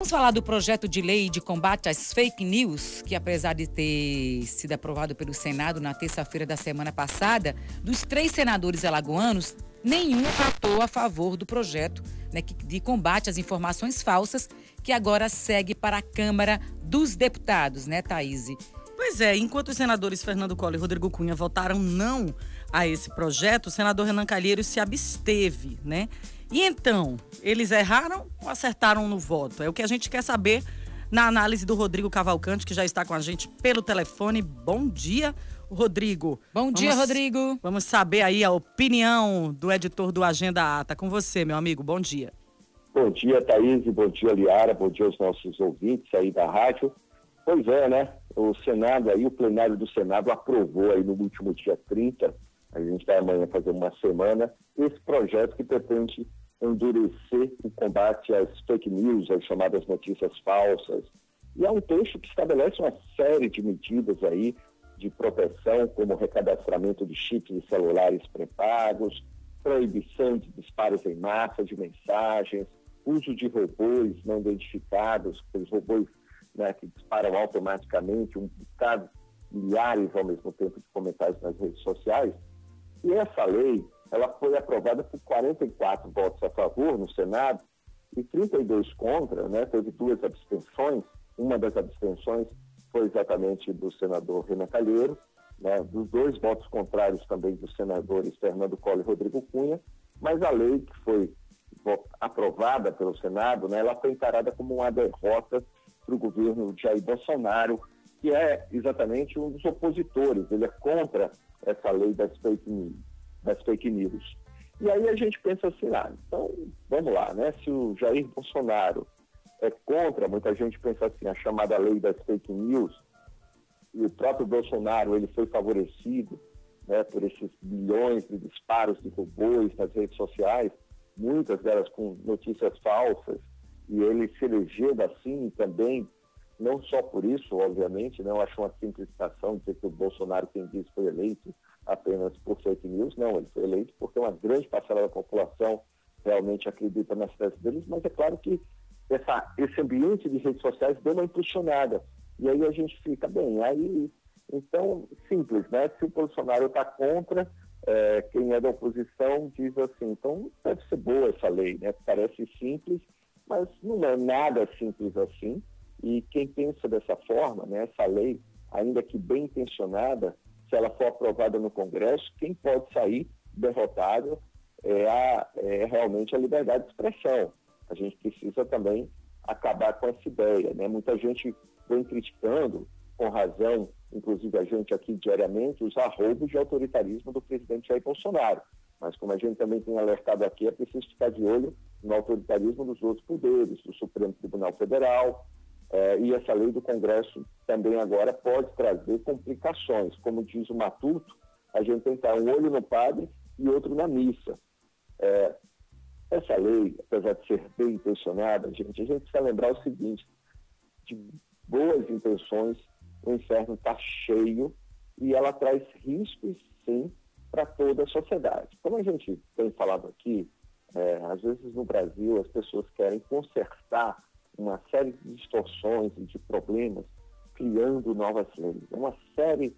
Vamos falar do projeto de lei de combate às fake news, que apesar de ter sido aprovado pelo Senado na terça-feira da semana passada, dos três senadores alagoanos, nenhum votou a favor do projeto né, de combate às informações falsas, que agora segue para a Câmara dos Deputados, né, Thaís? Pois é, enquanto os senadores Fernando Collor e Rodrigo Cunha votaram não a esse projeto, o senador Renan Calheiros se absteve, né? E então, eles erraram ou acertaram no voto? É o que a gente quer saber na análise do Rodrigo Cavalcante, que já está com a gente pelo telefone. Bom dia, Rodrigo. Bom dia, vamos, Rodrigo. Vamos saber aí a opinião do editor do Agenda Ata. Com você, meu amigo. Bom dia. Bom dia, Thaís. Bom dia, Liara. Bom dia aos nossos ouvintes aí da rádio. Pois é, né? O Senado aí, o plenário do Senado aprovou aí no último dia 30, a gente vai amanhã fazer uma semana, esse projeto que pretende endurecer o combate às fake news, às chamadas notícias falsas. E é um texto que estabelece uma série de medidas aí de proteção, como recadastramento de chips de celulares pré-pagos, proibição de disparos em massa de mensagens, uso de robôs não identificados, aqueles robôs né, que disparam automaticamente um bocado, milhares ao mesmo tempo de comentários nas redes sociais. E essa lei ela foi aprovada por 44 votos a favor no Senado e 32 contra, né? Teve duas abstenções. Uma das abstenções foi exatamente do senador Renan Calheiro, né? Dos dois votos contrários também dos senadores Fernando Collor e Rodrigo Cunha, mas a lei que foi aprovada pelo Senado, né? Ela foi encarada como uma derrota para o governo Jair Bolsonaro, que é exatamente um dos opositores. Ele é contra essa lei das fake news das fake news. E aí a gente pensa assim, ah, então vamos lá, né? Se o Jair Bolsonaro é contra, muita gente pensa assim, a chamada lei das fake news, e o próprio Bolsonaro ele foi favorecido né, por esses bilhões de disparos de robôs nas redes sociais, muitas delas com notícias falsas, e ele se elegeu assim também, não só por isso, obviamente, não né, acho uma simplificação dizer que o Bolsonaro, quem disse, foi eleito, apenas por fake news, não, ele foi eleito porque uma grande parcela da população realmente acredita nas teses deles, mas é claro que essa, esse ambiente de redes sociais deu uma impulsionada. E aí a gente fica bem. Aí, então, simples, né? Se o Bolsonaro está contra, é, quem é da oposição diz assim, então deve ser boa essa lei, né? Parece simples, mas não é nada simples assim. E quem pensa dessa forma, né, essa lei, ainda que bem intencionada, se ela for aprovada no Congresso, quem pode sair derrotado é, a, é realmente a liberdade de expressão. A gente precisa também acabar com essa ideia. Né? Muita gente vem criticando, com razão, inclusive a gente aqui diariamente, os arroubos de autoritarismo do presidente Jair Bolsonaro. Mas como a gente também tem alertado aqui, é preciso ficar de olho no autoritarismo dos outros poderes, do Supremo Tribunal Federal, é, e essa lei do Congresso também agora pode trazer complicações. Como diz o Matuto, a gente tem que estar um olho no padre e outro na missa. É, essa lei, apesar de ser bem intencionada, gente, a gente precisa lembrar o seguinte: de boas intenções, o inferno está cheio e ela traz riscos, sim, para toda a sociedade. Como a gente tem falado aqui, é, às vezes no Brasil as pessoas querem consertar uma série de distorções e de problemas, criando novas leis. É uma série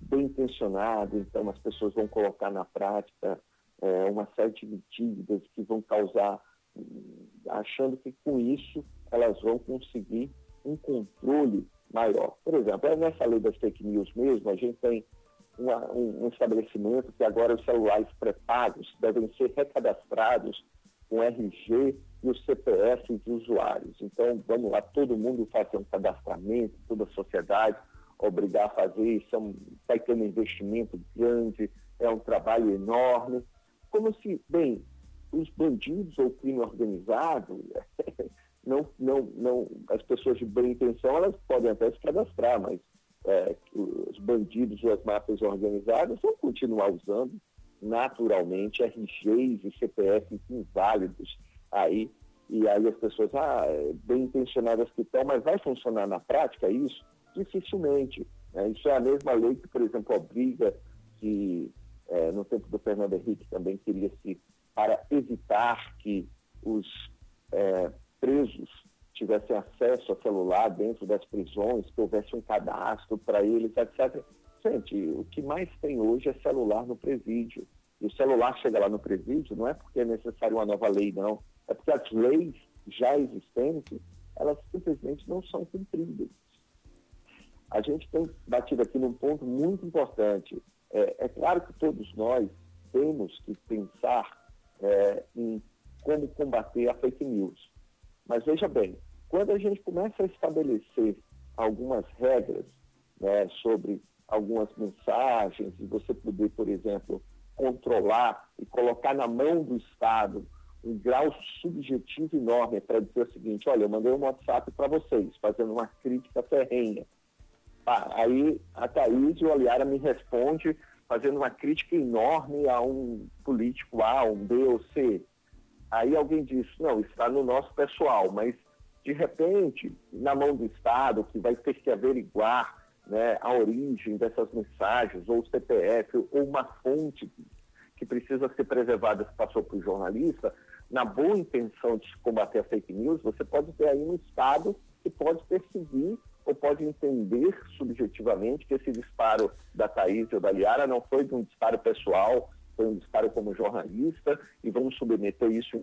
bem intencionada, então as pessoas vão colocar na prática é, uma série de medidas que vão causar, achando que com isso elas vão conseguir um controle maior. Por exemplo, é nessa lei das fake news mesmo, a gente tem uma, um, um estabelecimento que agora os celulares pré-pagos devem ser recadastrados com RG e o CPF de usuários. Então, vamos lá, todo mundo fazer um cadastramento, toda a sociedade obrigar a fazer isso, é um, vai ter um investimento grande, é um trabalho enorme. Como se, bem, os bandidos ou crime organizado, não, não, não, as pessoas de boa intenção, elas podem até se cadastrar, mas é, os bandidos ou as máfias organizadas vão continuar usando naturalmente RGs e CPFs inválidos aí, e aí as pessoas, ah, bem intencionadas que estão, mas vai funcionar na prática isso? Dificilmente. Né? Isso é a mesma lei que, por exemplo, obriga que, é, no tempo do Fernando Henrique também queria se, para evitar que os é, presos tivessem acesso a celular dentro das prisões, que houvesse um cadastro para eles, etc. Gente, o que mais tem hoje é celular no presídio. E o celular chega lá no presídio não é porque é necessário uma nova lei, não. É porque as leis já existentes, elas simplesmente não são cumpridas. A gente tem batido aqui num ponto muito importante. É, é claro que todos nós temos que pensar é, em como combater a fake news. Mas veja bem, quando a gente começa a estabelecer algumas regras né, sobre algumas mensagens e você poder, por exemplo, controlar e colocar na mão do Estado um grau subjetivo enorme para dizer o seguinte, olha, eu mandei um WhatsApp para vocês, fazendo uma crítica ferrenha. Ah, aí a Thaís e o Aliara me responde fazendo uma crítica enorme a um político A, um B ou C. Aí alguém diz, não, está no nosso pessoal, mas de repente, na mão do Estado, que vai ter que averiguar né, a origem dessas mensagens, ou o CPF, ou uma fonte que precisa ser preservada que passou para o jornalista, na boa intenção de combater a fake news, você pode ter aí um Estado que pode perseguir ou pode entender subjetivamente que esse disparo da Thaís ou da Liara não foi de um disparo pessoal, foi um disparo como jornalista e vamos submeter isso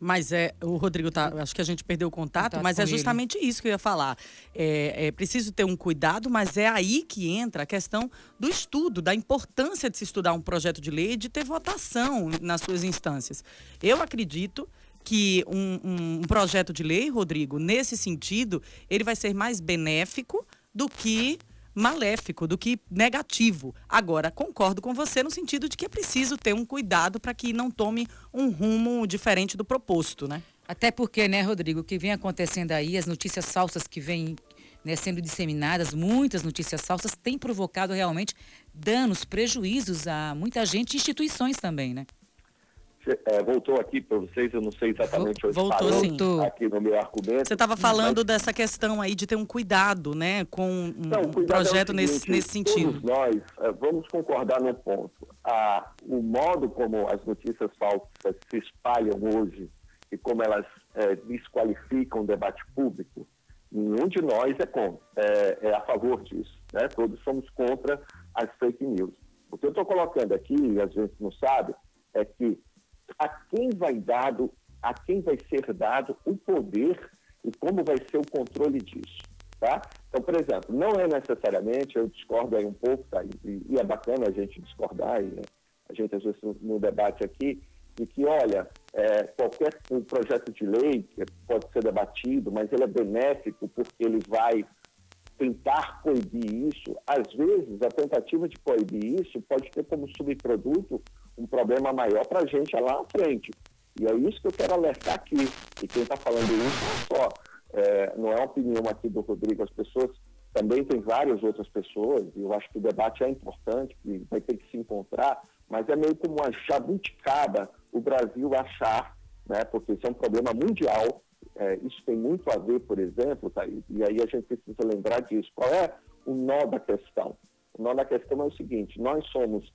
mas é, o Rodrigo tá, acho que a gente perdeu o contato, contato mas é justamente ele. isso que eu ia falar. É, é, preciso ter um cuidado, mas é aí que entra a questão do estudo, da importância de se estudar um projeto de lei e de ter votação nas suas instâncias. Eu acredito que um, um, um projeto de lei, Rodrigo, nesse sentido, ele vai ser mais benéfico do que maléfico do que negativo. Agora, concordo com você no sentido de que é preciso ter um cuidado para que não tome um rumo diferente do proposto, né? Até porque, né, Rodrigo, o que vem acontecendo aí, as notícias falsas que vêm né, sendo disseminadas, muitas notícias falsas, têm provocado realmente danos, prejuízos a muita gente e instituições também, né? É, voltou aqui para vocês, eu não sei exatamente onde voltou, parou, sim. aqui no meu argumento. Você estava falando mas... dessa questão aí de ter um cuidado, né, com um não, projeto é seguinte, nesse, nesse sentido. Todos nós é, vamos concordar num ponto. A, o modo como as notícias falsas se espalham hoje e como elas é, desqualificam o debate público, nenhum de nós é, contra, é, é a favor disso. Né? Todos somos contra as fake news. O que eu estou colocando aqui, e a gente não sabe, é que a quem vai dado, a quem vai ser dado o poder e como vai ser o controle disso. Tá? Então, por exemplo, não é necessariamente, eu discordo aí um pouco, tá? e, e é bacana a gente discordar, e, né? a gente às vezes no debate aqui, de que, olha, é, qualquer um projeto de lei pode ser debatido, mas ele é benéfico porque ele vai tentar coibir isso. Às vezes, a tentativa de coibir isso pode ter como subproduto um problema maior para a gente lá na frente. E é isso que eu quero alertar aqui. E quem está falando isso não é só, é, não é opinião aqui do Rodrigo, as pessoas também tem várias outras pessoas, e eu acho que o debate é importante, que vai ter que se encontrar, mas é meio como uma jabuticaba o Brasil achar, né, porque isso é um problema mundial, é, isso tem muito a ver, por exemplo, tá, e, e aí a gente precisa lembrar disso. Qual é o nó da questão? O nó da questão é o seguinte: nós somos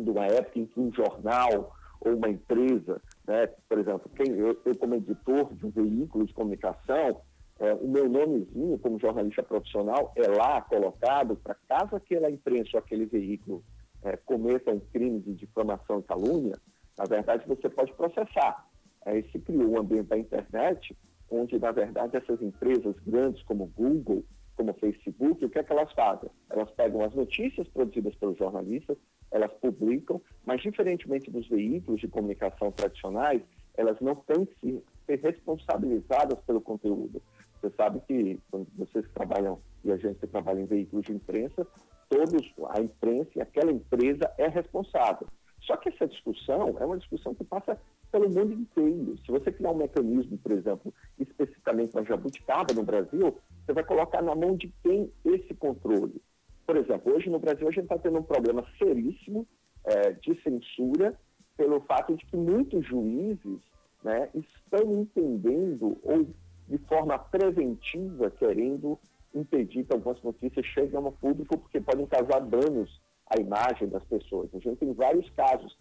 de uma época em que um jornal ou uma empresa, né, por exemplo, quem, eu, eu como editor de um veículo de comunicação, é, o meu nomezinho como jornalista profissional é lá colocado para caso aquela imprensa ou aquele veículo é, cometa um crime de difamação e calúnia, na verdade você pode processar. Aí se criou um ambiente da internet onde, na verdade, essas empresas grandes como Google, como Facebook, o que é que elas fazem? Elas pegam as notícias produzidas pelos jornalistas, elas publicam, mas diferentemente dos veículos de comunicação tradicionais, elas não têm que ser responsabilizadas pelo conteúdo. Você sabe que quando vocês trabalham e a gente trabalha em veículos de imprensa, todos, a imprensa e aquela empresa é responsável. Só que essa discussão é uma discussão que passa pelo mundo inteiro. Se você criar um mecanismo, por exemplo, especificamente para jabuticaba no Brasil, você vai colocar na mão de quem esse controle? Por exemplo, hoje no Brasil a gente está tendo um problema seríssimo é, de censura pelo fato de que muitos juízes né, estão entendendo ou de forma preventiva querendo impedir que algumas notícias cheguem ao público porque podem causar danos à imagem das pessoas. A gente tem vários casos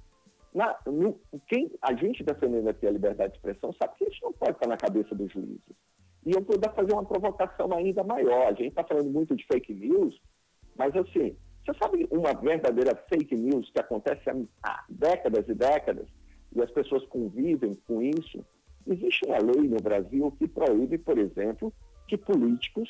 na, no, quem a gente defendendo aqui a liberdade de expressão sabe que isso não pode estar na cabeça dos juízes. E eu vou fazer uma provocação ainda maior. A gente está falando muito de fake news, mas assim, você sabe uma verdadeira fake news que acontece há décadas e décadas e as pessoas convivem com isso? Existe uma lei no Brasil que proíbe, por exemplo, que políticos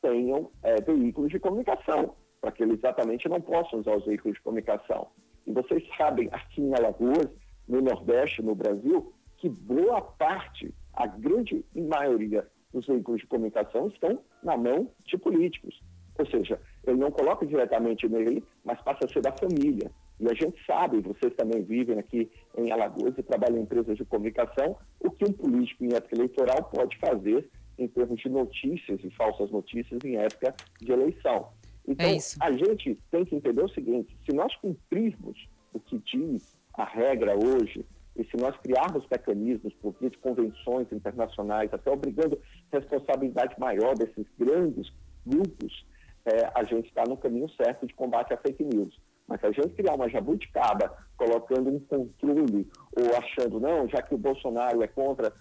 tenham é, veículos de comunicação, para que eles exatamente não possam usar os veículos de comunicação. E vocês sabem, aqui em Alagoas, no Nordeste, no Brasil, que boa parte, a grande maioria dos veículos de comunicação estão na mão de políticos. Ou seja, ele não coloca diretamente nele, mas passa a ser da família. E a gente sabe, vocês também vivem aqui em Alagoas e trabalham em empresas de comunicação, o que um político em época eleitoral pode fazer em termos de notícias e falsas notícias em época de eleição. Então, é a gente tem que entender o seguinte: se nós cumprirmos o que diz a regra hoje, e se nós criarmos mecanismos por via de convenções internacionais, até obrigando responsabilidade maior desses grandes grupos, é, a gente está no caminho certo de combate à fake news. Mas se a gente criar uma jabuticaba colocando um controle ou achando, não, já que o Bolsonaro é contra,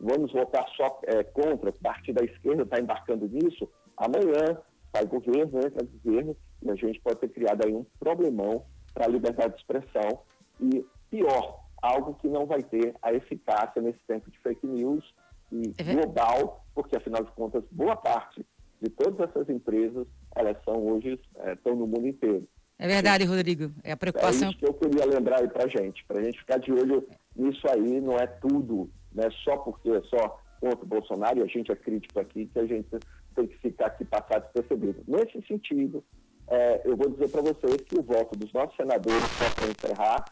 vamos votar só é, contra, parte da esquerda está embarcando nisso, amanhã sai governo, entra governo, e a gente pode ter criado aí um problemão para a liberdade de expressão e, pior, algo que não vai ter a eficácia nesse tempo de fake news e é global, porque, afinal de contas, boa parte de todas essas empresas, elas são hoje, é, estão no mundo inteiro. É verdade, Rodrigo. É a preocupação. É isso que eu queria lembrar aí para gente, para a gente ficar de olho nisso aí, não é tudo, né? Só porque é só contra o Bolsonaro, e a gente é crítico aqui, que a gente tem que ficar aqui passar despercebido. Nesse sentido, é, eu vou dizer para vocês que o voto dos nossos senadores, só para encerrar,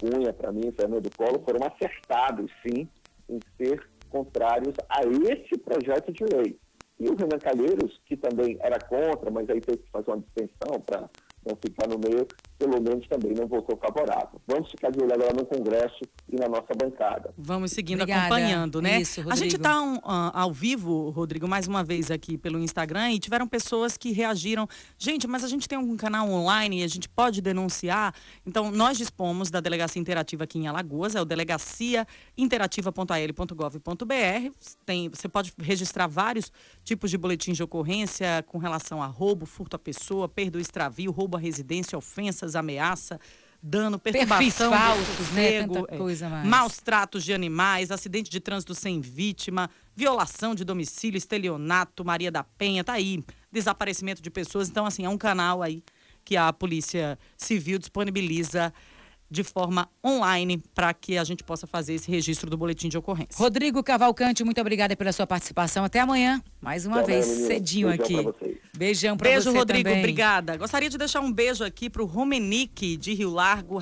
Cunha, para mim, Fernando Collor, foram acertados, sim, em ser contrários a esse projeto de lei. E o Renan Calheiros, que também era contra, mas aí teve que fazer uma distinção para não ficar no meio, pelo menos também não votou favorável. Vamos ficar de olho agora no Congresso e na nossa bancada. Vamos seguindo Obrigada. acompanhando, né? Isso, a gente está um, uh, ao vivo, Rodrigo, mais uma vez aqui pelo Instagram e tiveram pessoas que reagiram. Gente, mas a gente tem um canal online e a gente pode denunciar. Então, nós dispomos da Delegacia Interativa aqui em Alagoas, é o delegaciainterativa.al.gov.br. Tem, você pode registrar vários tipos de boletins de ocorrência com relação a roubo, furto à pessoa, perda ou extravio, roubo à residência, ofensas, ameaça, dano, perturbação falsos, né? Tanta é, coisa mais. maus tratos de animais, acidente de trânsito sem vítima, violação de domicílio, estelionato, Maria da Penha, tá aí, desaparecimento de pessoas. Então, assim, é um canal aí que a Polícia Civil disponibiliza de forma online para que a gente possa fazer esse registro do boletim de ocorrência. Rodrigo Cavalcante, muito obrigada pela sua participação. Até amanhã, mais uma Até vez, amanhã, cedinho Beijão. Pra Beijão para você Beijo, Rodrigo, também. obrigada. Gostaria de deixar um beijo aqui para o Romenique de Rio Largo,